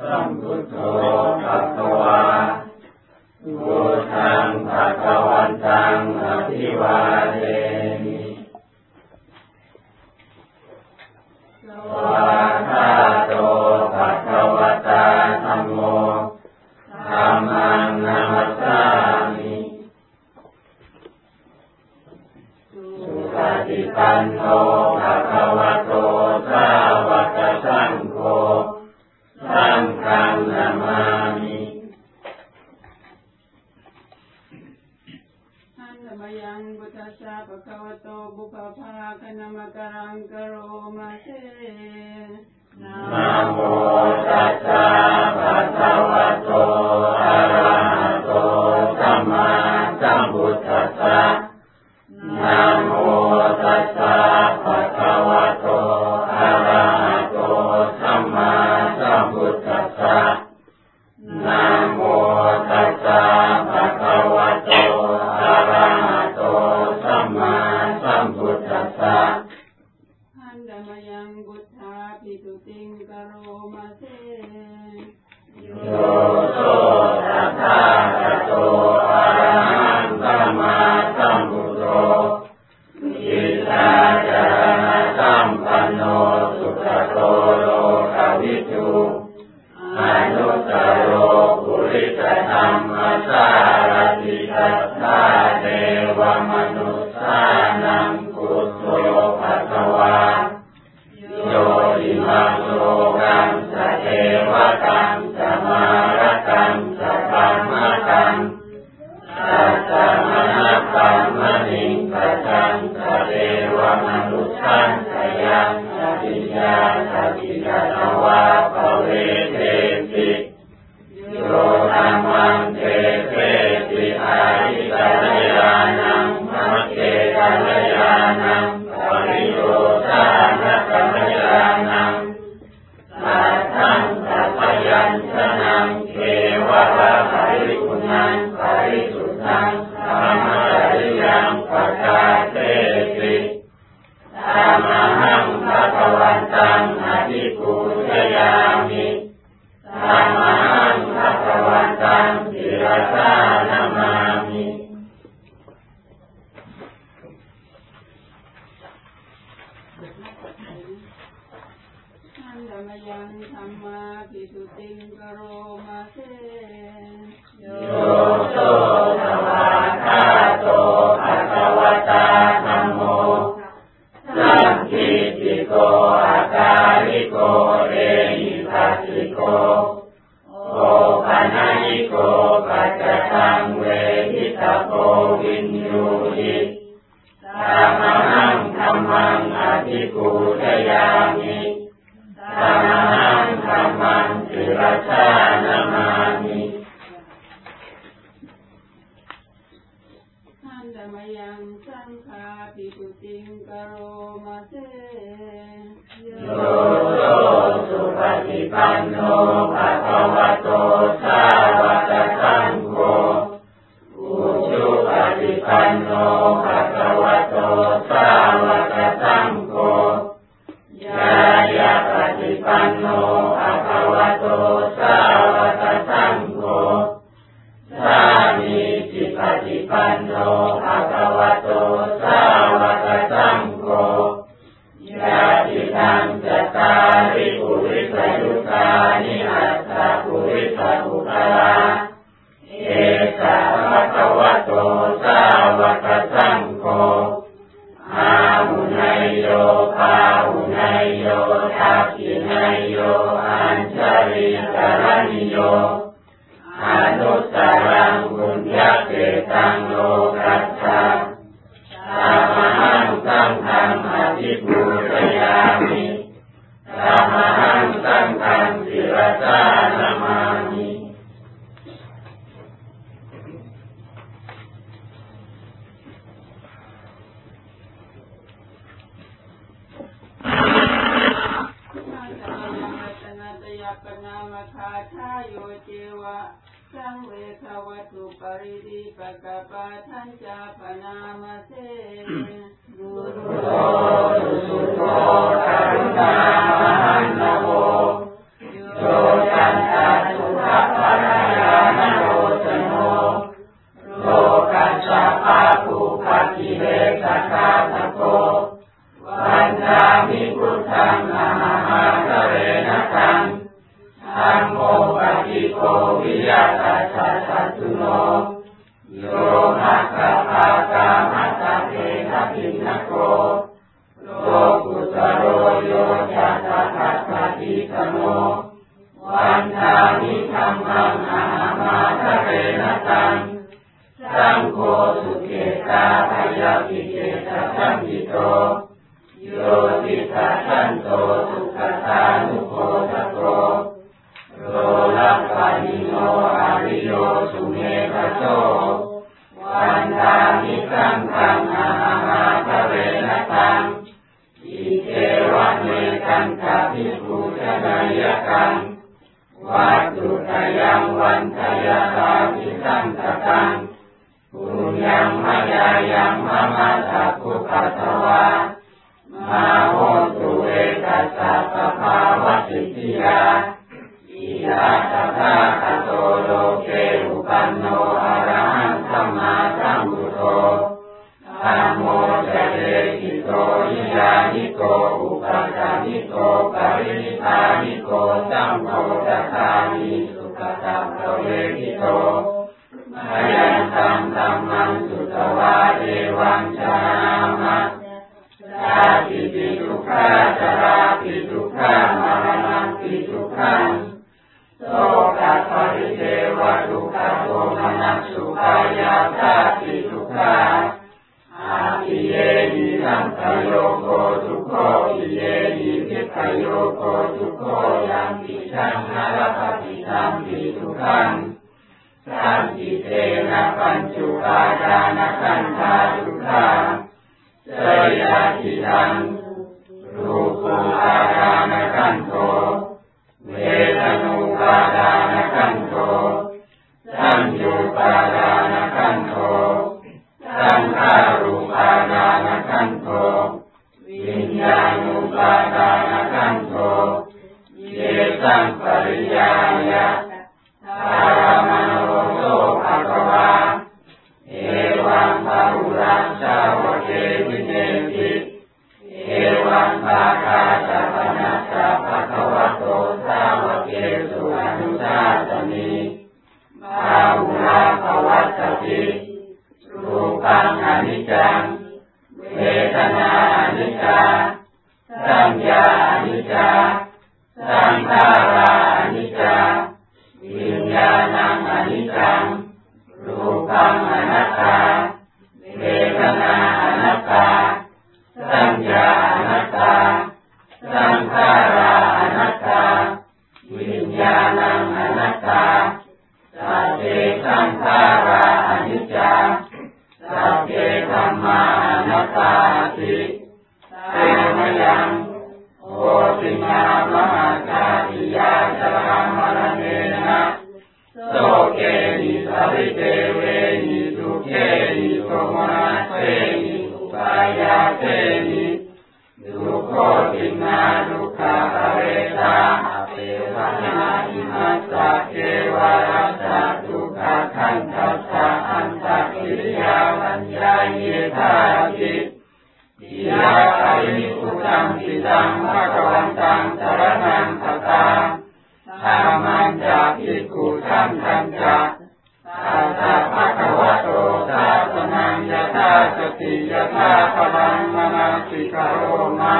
Sambutu Katoa Tua พุทธัสสะภะคะวะโตบุพภาคณมกรังกโรมาเสนะโมตัสสะปะคะวะโตอะระหะโตสัมมาสัมพุทธัส ธรรมยังธรรมาปิสุติงกโรมาเสโยโตสวาคาโตอัตวะตาธรมโมสังคิติโกอาการิโกเรหิปัสสิโกโอปานิโกปัจจังเว ภะคะวะโตสาวกสังโฆอุชุปฏิปันโนภะคะวะโตสาวกสังโฆยายาปฏิปันโนภะคะวะโตสาวกสังโฆสามีจิปฏิปันโนภะคะวะ ปปนามคาทาโยเจวะสังเวทวัตุปริริปกปาทัญจาปนามเสกุโตสุโตกัลนามหันโมโยตันตาสุขะปะยานโรจโน ยาตัสสะสัตตุโนโยมัคคาภากามัตตะเทนะปินโกโลกุตโรโยจัตตะสัตติสโนวันทามิธรรมังอาหามาทะเรนะตังสังโฆสุเกตาพยาปิเกตาสัมปิโตโยติสัสันโตสุขตานุโค นิโนอาริโยสุเมตโตวันทามิสังฆังอาหามาทะเรนะตังอิเทวะเมตังคาภิกขุชนายกังวัตถุตยังวันทยาตาภิสังกตังปุญญังมายายังมะมัสสะภุปัสสวามาโหตุ อากัปปะภาวะสิทธิยา ตะถาคโตโลเกอุปปันโนอะระหังสัมมาสัมพุทโธธัมโมจะเทสิโต นิยยานิโกอุปะสะมิโก ปะรินิพพานิโกสัมโพธะคามี สุคะตัปปะเวทิโต มะยันตังธัมมังสุตวาเอวังชามะชาติปิทุกขาจราปิทุกขามรณะปิทุกขังโส ริเทวะทุกขโทมนัสสุขายาตาปิทุกขาอาภิเยหิสัมปโยโกทุกโขอิเยหิพิปโยโกทุกโขยังปิชังนารปฏิธรรมปิทุกังสัมปิเตนะปัญจุปาทานขันธาทุกขาเสยาทิทังรูปุปาทานขันโทเวทนุปาทาน สังขารูปาทานขันโทวิญญาณุปาทานขันโทเยสังปริยายะอารมโนโสภะคะวาเอวังภาหุรังชาวเกวิเนติเอวังภาคา จาสังขาราอนิจจาวิญญาณังอนิจจังรูปังอนัตตาเวทนาอนัตตา สัญญาอนัตตา สังขาราอนัตตา วิญญาณั ยาวัญญาเยธาติยาปรินิพุตังปิตังภะคะวันตังสารนังตตาธรรมัญจาภิกขุสังฆันจาอาตาภะคะวะโตตาสนังยะธาสติยะธาพลังมนาสิกโรมา